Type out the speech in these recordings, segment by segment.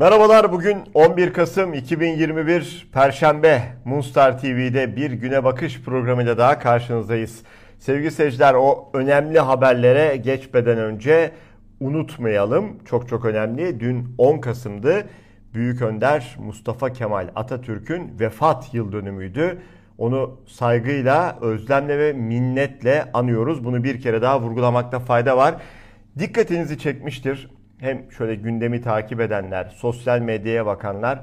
Merhabalar bugün 11 Kasım 2021 Perşembe Moonstar TV'de bir güne bakış programıyla daha karşınızdayız. Sevgili seyirciler o önemli haberlere geçmeden önce unutmayalım. Çok çok önemli. Dün 10 Kasım'dı. Büyük Önder Mustafa Kemal Atatürk'ün vefat yıl dönümüydü. Onu saygıyla, özlemle ve minnetle anıyoruz. Bunu bir kere daha vurgulamakta fayda var. Dikkatinizi çekmiştir hem şöyle gündemi takip edenler, sosyal medyaya bakanlar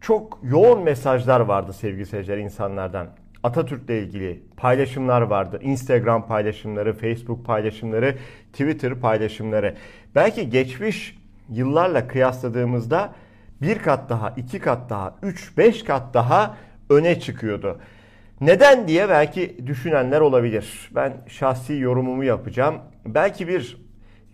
çok yoğun mesajlar vardı sevgili seyirciler insanlardan. Atatürk'le ilgili paylaşımlar vardı. Instagram paylaşımları, Facebook paylaşımları, Twitter paylaşımları. Belki geçmiş yıllarla kıyasladığımızda bir kat daha, iki kat daha, üç, beş kat daha öne çıkıyordu. Neden diye belki düşünenler olabilir. Ben şahsi yorumumu yapacağım. Belki bir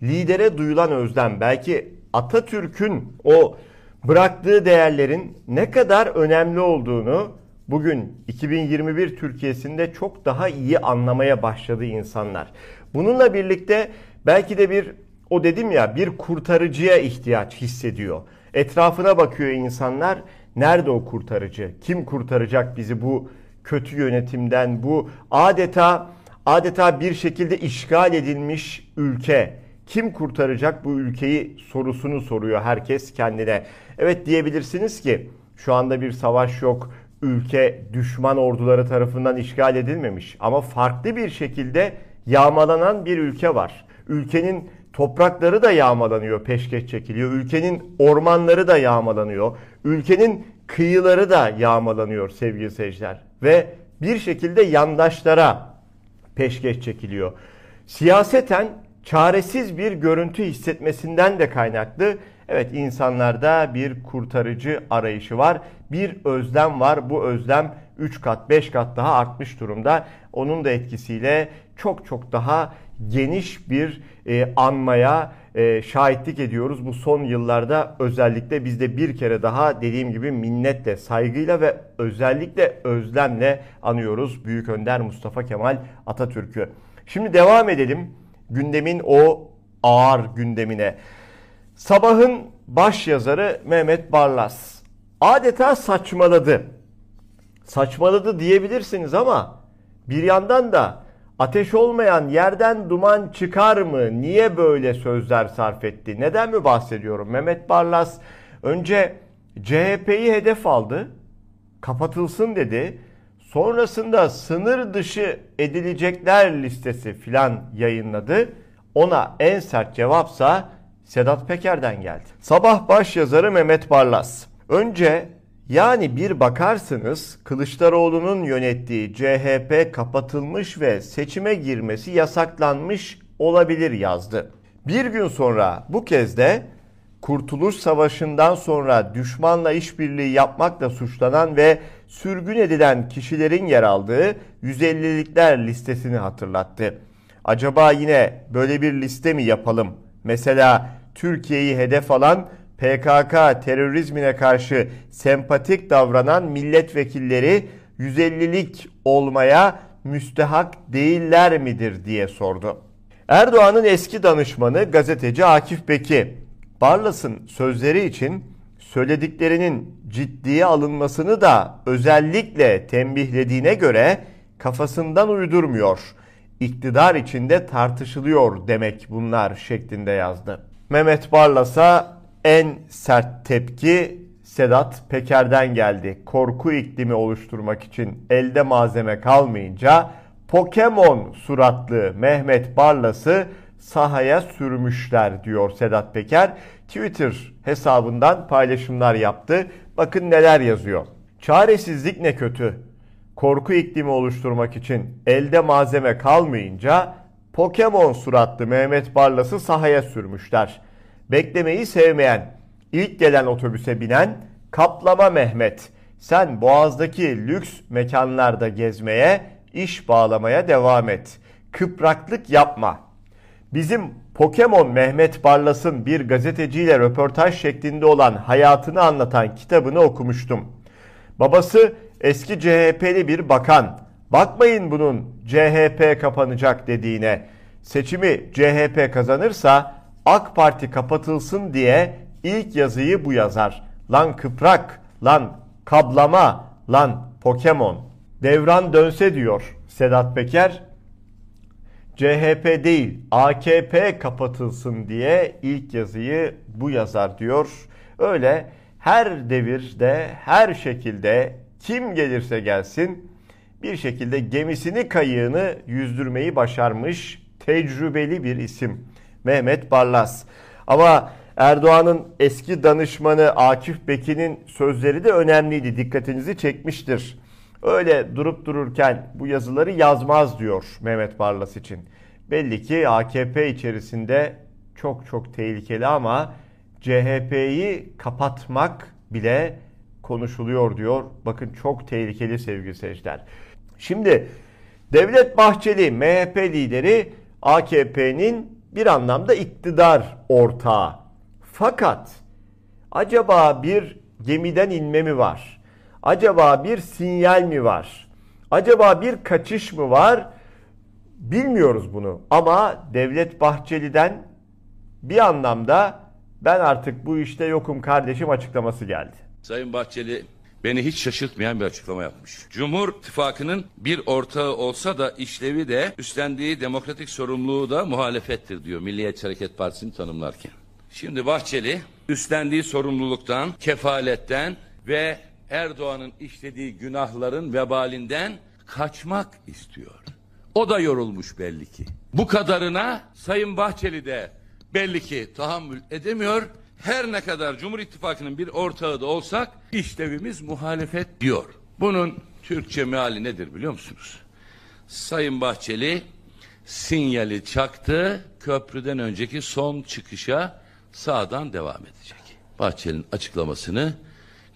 lidere duyulan özlem, belki Atatürk'ün o bıraktığı değerlerin ne kadar önemli olduğunu bugün 2021 Türkiye'sinde çok daha iyi anlamaya başladı insanlar. Bununla birlikte belki de bir o dedim ya bir kurtarıcıya ihtiyaç hissediyor. Etrafına bakıyor insanlar. Nerede o kurtarıcı? Kim kurtaracak bizi bu kötü yönetimden, bu adeta adeta bir şekilde işgal edilmiş ülke? Kim kurtaracak bu ülkeyi sorusunu soruyor herkes kendine. Evet diyebilirsiniz ki şu anda bir savaş yok. Ülke düşman orduları tarafından işgal edilmemiş ama farklı bir şekilde yağmalanan bir ülke var. Ülkenin toprakları da yağmalanıyor, peşkeş çekiliyor. Ülkenin ormanları da yağmalanıyor. Ülkenin kıyıları da yağmalanıyor sevgili seyirciler. Ve bir şekilde yandaşlara peşkeş çekiliyor. Siyaseten çaresiz bir görüntü hissetmesinden de kaynaklı. Evet insanlarda bir kurtarıcı arayışı var. Bir özlem var. Bu özlem 3 kat 5 kat daha artmış durumda. Onun da etkisiyle çok çok daha geniş bir e, anmaya e, şahitlik ediyoruz. Bu son yıllarda özellikle biz de bir kere daha dediğim gibi minnetle, saygıyla ve özellikle özlemle anıyoruz Büyük Önder Mustafa Kemal Atatürk'ü. Şimdi devam edelim gündemin o ağır gündemine. Sabahın baş yazarı Mehmet Barlas adeta saçmaladı. Saçmaladı diyebilirsiniz ama bir yandan da ateş olmayan yerden duman çıkar mı? Niye böyle sözler sarf etti? Neden mi bahsediyorum? Mehmet Barlas önce CHP'yi hedef aldı. Kapatılsın dedi. Sonrasında sınır dışı edilecekler listesi filan yayınladı. Ona en sert cevapsa Sedat Peker'den geldi. Sabah baş yazarı Mehmet Barlas. Önce yani bir bakarsınız Kılıçdaroğlu'nun yönettiği CHP kapatılmış ve seçime girmesi yasaklanmış olabilir yazdı. Bir gün sonra bu kez de Kurtuluş Savaşı'ndan sonra düşmanla işbirliği yapmakla suçlanan ve sürgün edilen kişilerin yer aldığı 150'likler listesini hatırlattı. Acaba yine böyle bir liste mi yapalım? Mesela Türkiye'yi hedef alan PKK terörizmine karşı sempatik davranan milletvekilleri 150'lik olmaya müstehak değiller midir diye sordu. Erdoğan'ın eski danışmanı gazeteci Akif Beki, Barlas'ın sözleri için söylediklerinin ciddiye alınmasını da özellikle tembihlediğine göre kafasından uydurmuyor. İktidar içinde tartışılıyor demek bunlar şeklinde yazdı. Mehmet Barlas'a en sert tepki Sedat Peker'den geldi. Korku iklimi oluşturmak için elde malzeme kalmayınca Pokemon suratlı Mehmet Barlas'ı sahaya sürmüşler diyor Sedat Peker. Twitter hesabından paylaşımlar yaptı. Bakın neler yazıyor. Çaresizlik ne kötü. Korku iklimi oluşturmak için elde malzeme kalmayınca Pokemon suratlı Mehmet Barlas'ı sahaya sürmüşler. Beklemeyi sevmeyen, ilk gelen otobüse binen Kaplama Mehmet. Sen Boğaz'daki lüks mekanlarda gezmeye, iş bağlamaya devam et. Kıpraklık yapma. Bizim Pokemon Mehmet Barlas'ın bir gazeteciyle röportaj şeklinde olan hayatını anlatan kitabını okumuştum. Babası eski CHP'li bir bakan. Bakmayın bunun CHP kapanacak dediğine. Seçimi CHP kazanırsa AK Parti kapatılsın diye ilk yazıyı bu yazar. Lan kıprak, lan kablama, lan Pokemon. Devran dönse diyor Sedat Peker. CHP değil AKP kapatılsın diye ilk yazıyı bu yazar diyor. Öyle her devirde her şekilde kim gelirse gelsin bir şekilde gemisini kayığını yüzdürmeyi başarmış tecrübeli bir isim Mehmet Barlas. Ama Erdoğan'ın eski danışmanı Akif Beki'nin sözleri de önemliydi. Dikkatinizi çekmiştir. Öyle durup dururken bu yazıları yazmaz diyor Mehmet Barlas için. Belli ki AKP içerisinde çok çok tehlikeli ama CHP'yi kapatmak bile konuşuluyor diyor. Bakın çok tehlikeli sevgili seyirciler. Şimdi Devlet Bahçeli MHP lideri AKP'nin bir anlamda iktidar ortağı. Fakat acaba bir gemiden inme mi var? Acaba bir sinyal mi var? Acaba bir kaçış mı var? Bilmiyoruz bunu ama Devlet Bahçeli'den bir anlamda ben artık bu işte yokum kardeşim açıklaması geldi. Sayın Bahçeli beni hiç şaşırtmayan bir açıklama yapmış. Cumhur İttifakı'nın bir ortağı olsa da işlevi de üstlendiği demokratik sorumluluğu da muhalefettir diyor Milliyetçi Hareket Partisi'ni tanımlarken. Şimdi Bahçeli üstlendiği sorumluluktan, kefaletten ve Erdoğan'ın işlediği günahların vebalinden kaçmak istiyor. O da yorulmuş belli ki. Bu kadarına Sayın Bahçeli de belli ki tahammül edemiyor. Her ne kadar Cumhur İttifakı'nın bir ortağı da olsak işlevimiz muhalefet diyor. Bunun Türkçe meali nedir biliyor musunuz? Sayın Bahçeli sinyali çaktı. Köprüden önceki son çıkışa sağdan devam edecek. Bahçeli'nin açıklamasını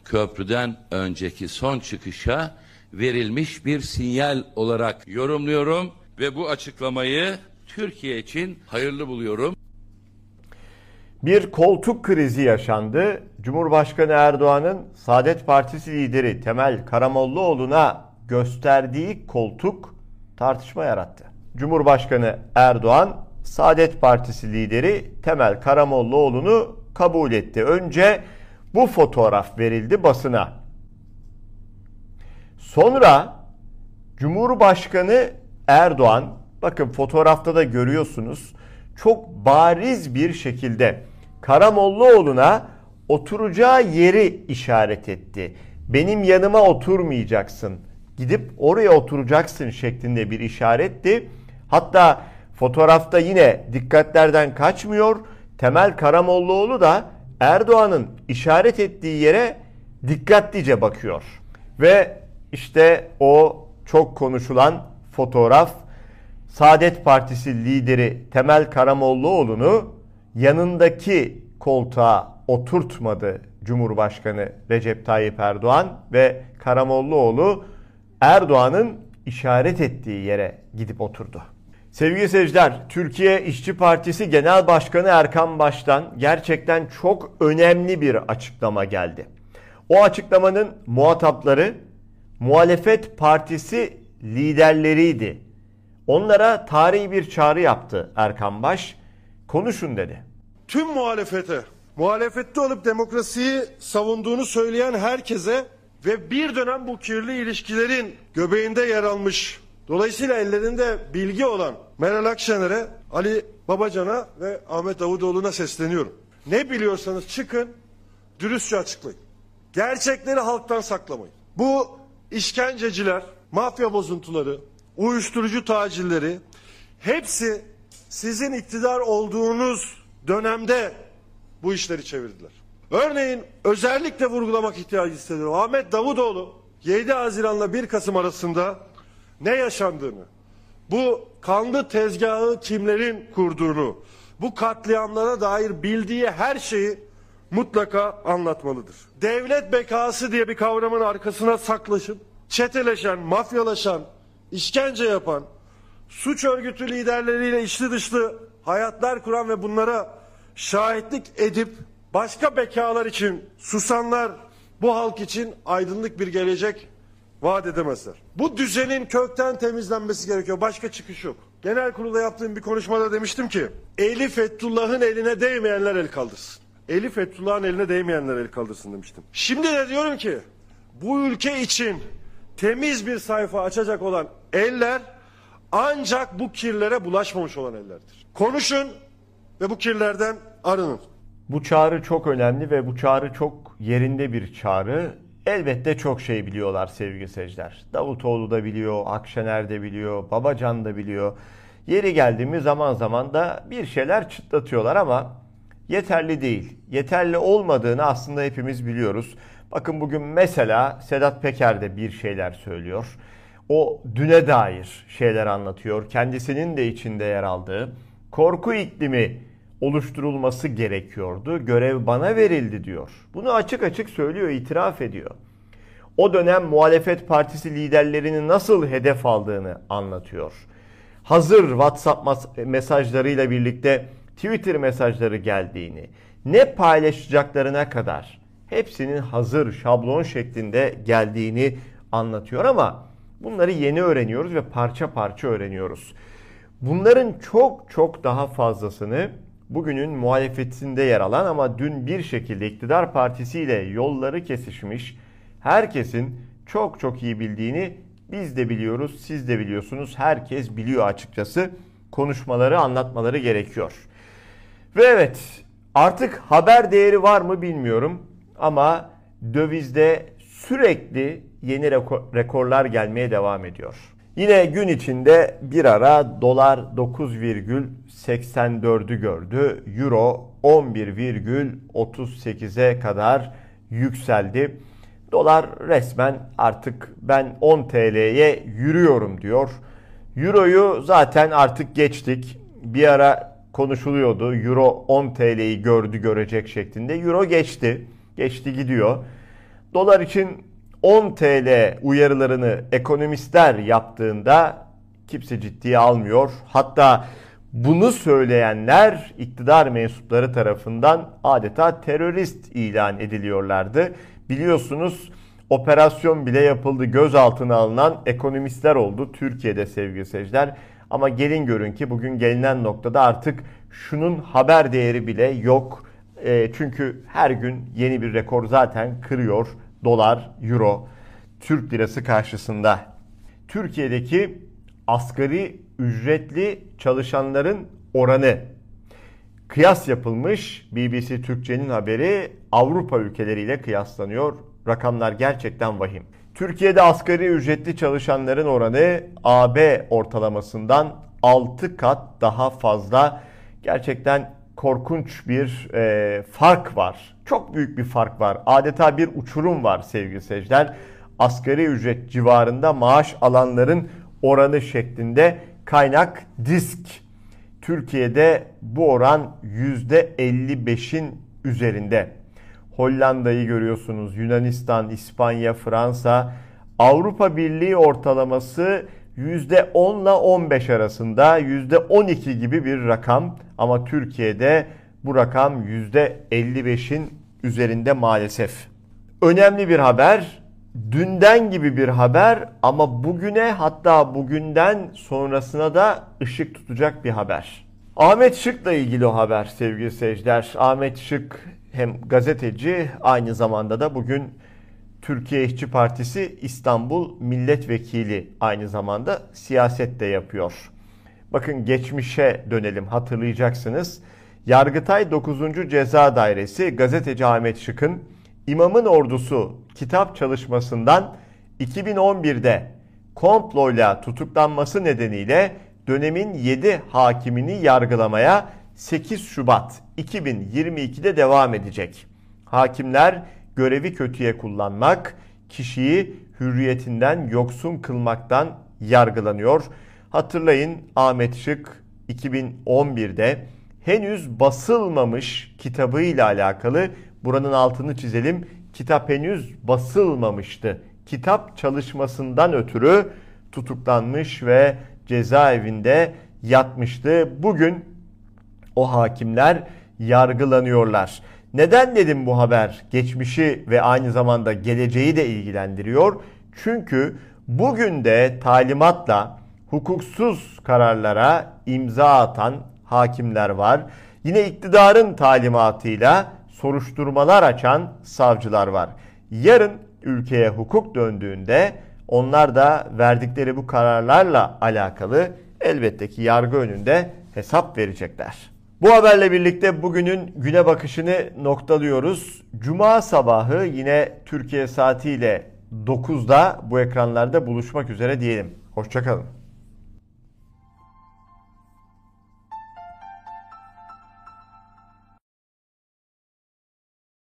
köprüden önceki son çıkışa verilmiş bir sinyal olarak yorumluyorum ve bu açıklamayı Türkiye için hayırlı buluyorum. Bir koltuk krizi yaşandı. Cumhurbaşkanı Erdoğan'ın Saadet Partisi lideri Temel Karamollaoğlu'na gösterdiği koltuk tartışma yarattı. Cumhurbaşkanı Erdoğan Saadet Partisi lideri Temel Karamollaoğlu'nu kabul etti. Önce bu fotoğraf verildi basına. Sonra Cumhurbaşkanı Erdoğan bakın fotoğrafta da görüyorsunuz çok bariz bir şekilde Karamollaoğlu'na oturacağı yeri işaret etti. Benim yanıma oturmayacaksın. Gidip oraya oturacaksın şeklinde bir işaretti. Hatta fotoğrafta yine dikkatlerden kaçmıyor. Temel Karamollaoğlu da Erdoğan'ın işaret ettiği yere dikkatlice bakıyor. Ve işte o çok konuşulan fotoğraf Saadet Partisi lideri Temel Karamollaoğlu'nu yanındaki koltuğa oturtmadı Cumhurbaşkanı Recep Tayyip Erdoğan ve Karamollaoğlu Erdoğan'ın işaret ettiği yere gidip oturdu. Sevgili seyirciler, Türkiye İşçi Partisi Genel Başkanı Erkan Baş'tan gerçekten çok önemli bir açıklama geldi. O açıklamanın muhatapları muhalefet partisi liderleriydi. Onlara tarihi bir çağrı yaptı Erkan Baş. Konuşun dedi. Tüm muhalefete, muhalefette olup demokrasiyi savunduğunu söyleyen herkese ve bir dönem bu kirli ilişkilerin göbeğinde yer almış, dolayısıyla ellerinde bilgi olan Meral Akşener'e, Ali Babacan'a ve Ahmet Davutoğlu'na sesleniyorum. Ne biliyorsanız çıkın, dürüstçe açıklayın. Gerçekleri halktan saklamayın. Bu işkenceciler, mafya bozuntuları, uyuşturucu tacirleri hepsi sizin iktidar olduğunuz dönemde bu işleri çevirdiler. Örneğin özellikle vurgulamak ihtiyacı hissediyorum. Ahmet Davutoğlu 7 Haziran'la 1 Kasım arasında ne yaşandığını, bu kanlı tezgahı kimlerin kurduğunu, bu katliamlara dair bildiği her şeyi mutlaka anlatmalıdır. Devlet bekası diye bir kavramın arkasına saklaşıp çeteleşen, mafyalaşan, işkence yapan, suç örgütü liderleriyle içli dışlı hayatlar kuran ve bunlara şahitlik edip başka bekalar için susanlar bu halk için aydınlık bir gelecek vaat edemezler. Bu düzenin kökten temizlenmesi gerekiyor. Başka çıkış yok. Genel kurulda yaptığım bir konuşmada demiştim ki Eli Fethullah'ın eline değmeyenler el kaldırsın. Eli Fethullah'ın eline değmeyenler el kaldırsın demiştim. Şimdi de diyorum ki bu ülke için temiz bir sayfa açacak olan eller ancak bu kirlere bulaşmamış olan ellerdir. Konuşun ve bu kirlerden arının. Bu çağrı çok önemli ve bu çağrı çok yerinde bir çağrı. Elbette çok şey biliyorlar sevgili seyirciler. Davutoğlu da biliyor, Akşener de biliyor, Babacan da biliyor. Yeri geldi mi zaman zaman da bir şeyler çıtlatıyorlar ama yeterli değil. Yeterli olmadığını aslında hepimiz biliyoruz. Bakın bugün mesela Sedat Peker de bir şeyler söylüyor. O düne dair şeyler anlatıyor. Kendisinin de içinde yer aldığı korku iklimi oluşturulması gerekiyordu. Görev bana verildi diyor. Bunu açık açık söylüyor, itiraf ediyor. O dönem muhalefet partisi liderlerini nasıl hedef aldığını anlatıyor. Hazır WhatsApp mesajlarıyla birlikte Twitter mesajları geldiğini, ne paylaşacaklarına kadar hepsinin hazır şablon şeklinde geldiğini anlatıyor ama bunları yeni öğreniyoruz ve parça parça öğreniyoruz. Bunların çok çok daha fazlasını bugünün muhalefetinde yer alan ama dün bir şekilde iktidar partisiyle yolları kesişmiş herkesin çok çok iyi bildiğini biz de biliyoruz, siz de biliyorsunuz. Herkes biliyor açıkçası. Konuşmaları, anlatmaları gerekiyor. Ve evet, artık haber değeri var mı bilmiyorum ama dövizde sürekli yeni rekorlar gelmeye devam ediyor. Yine gün içinde bir ara dolar 9,84'ü gördü. Euro 11,38'e kadar yükseldi. Dolar resmen artık ben 10 TL'ye yürüyorum diyor. Euro'yu zaten artık geçtik. Bir ara konuşuluyordu. Euro 10 TL'yi gördü görecek şeklinde. Euro geçti. Geçti gidiyor. Dolar için 10 TL uyarılarını ekonomistler yaptığında kimse ciddiye almıyor. Hatta bunu söyleyenler iktidar mensupları tarafından adeta terörist ilan ediliyorlardı. Biliyorsunuz operasyon bile yapıldı. Gözaltına alınan ekonomistler oldu Türkiye'de sevgili seyirciler. Ama gelin görün ki bugün gelinen noktada artık şunun haber değeri bile yok. E, çünkü her gün yeni bir rekor zaten kırıyor dolar, euro, Türk lirası karşısında. Türkiye'deki asgari ücretli çalışanların oranı kıyas yapılmış. BBC Türkçe'nin haberi Avrupa ülkeleriyle kıyaslanıyor. Rakamlar gerçekten vahim. Türkiye'de asgari ücretli çalışanların oranı AB ortalamasından 6 kat daha fazla. Gerçekten korkunç bir e, fark var. Çok büyük bir fark var. Adeta bir uçurum var sevgili seyirciler. Asgari ücret civarında maaş alanların oranı şeklinde kaynak disk. Türkiye'de bu oran %55'in üzerinde. Hollanda'yı görüyorsunuz, Yunanistan, İspanya, Fransa, Avrupa Birliği ortalaması %10 ile 15 arasında %12 gibi bir rakam ama Türkiye'de bu rakam %55'in üzerinde maalesef. Önemli bir haber, dünden gibi bir haber ama bugüne hatta bugünden sonrasına da ışık tutacak bir haber. Ahmet Şık'la ilgili o haber sevgili seyirciler. Ahmet Şık hem gazeteci aynı zamanda da bugün Türkiye İşçi Partisi İstanbul Milletvekili aynı zamanda siyaset de yapıyor. Bakın geçmişe dönelim hatırlayacaksınız. Yargıtay 9. Ceza Dairesi gazeteci Ahmet Şık'ın İmamın Ordusu kitap çalışmasından 2011'de komployla tutuklanması nedeniyle dönemin 7 hakimini yargılamaya 8 Şubat 2022'de devam edecek. Hakimler görevi kötüye kullanmak, kişiyi hürriyetinden yoksun kılmaktan yargılanıyor. Hatırlayın Ahmet Şık 2011'de henüz basılmamış kitabıyla alakalı buranın altını çizelim. Kitap henüz basılmamıştı. Kitap çalışmasından ötürü tutuklanmış ve cezaevinde yatmıştı. Bugün o hakimler yargılanıyorlar. Neden dedim bu haber geçmişi ve aynı zamanda geleceği de ilgilendiriyor? Çünkü bugün de talimatla hukuksuz kararlara imza atan hakimler var. Yine iktidarın talimatıyla soruşturmalar açan savcılar var. Yarın ülkeye hukuk döndüğünde onlar da verdikleri bu kararlarla alakalı elbette ki yargı önünde hesap verecekler. Bu haberle birlikte bugünün güne bakışını noktalıyoruz. Cuma sabahı yine Türkiye saatiyle 9'da bu ekranlarda buluşmak üzere diyelim. Hoşçakalın.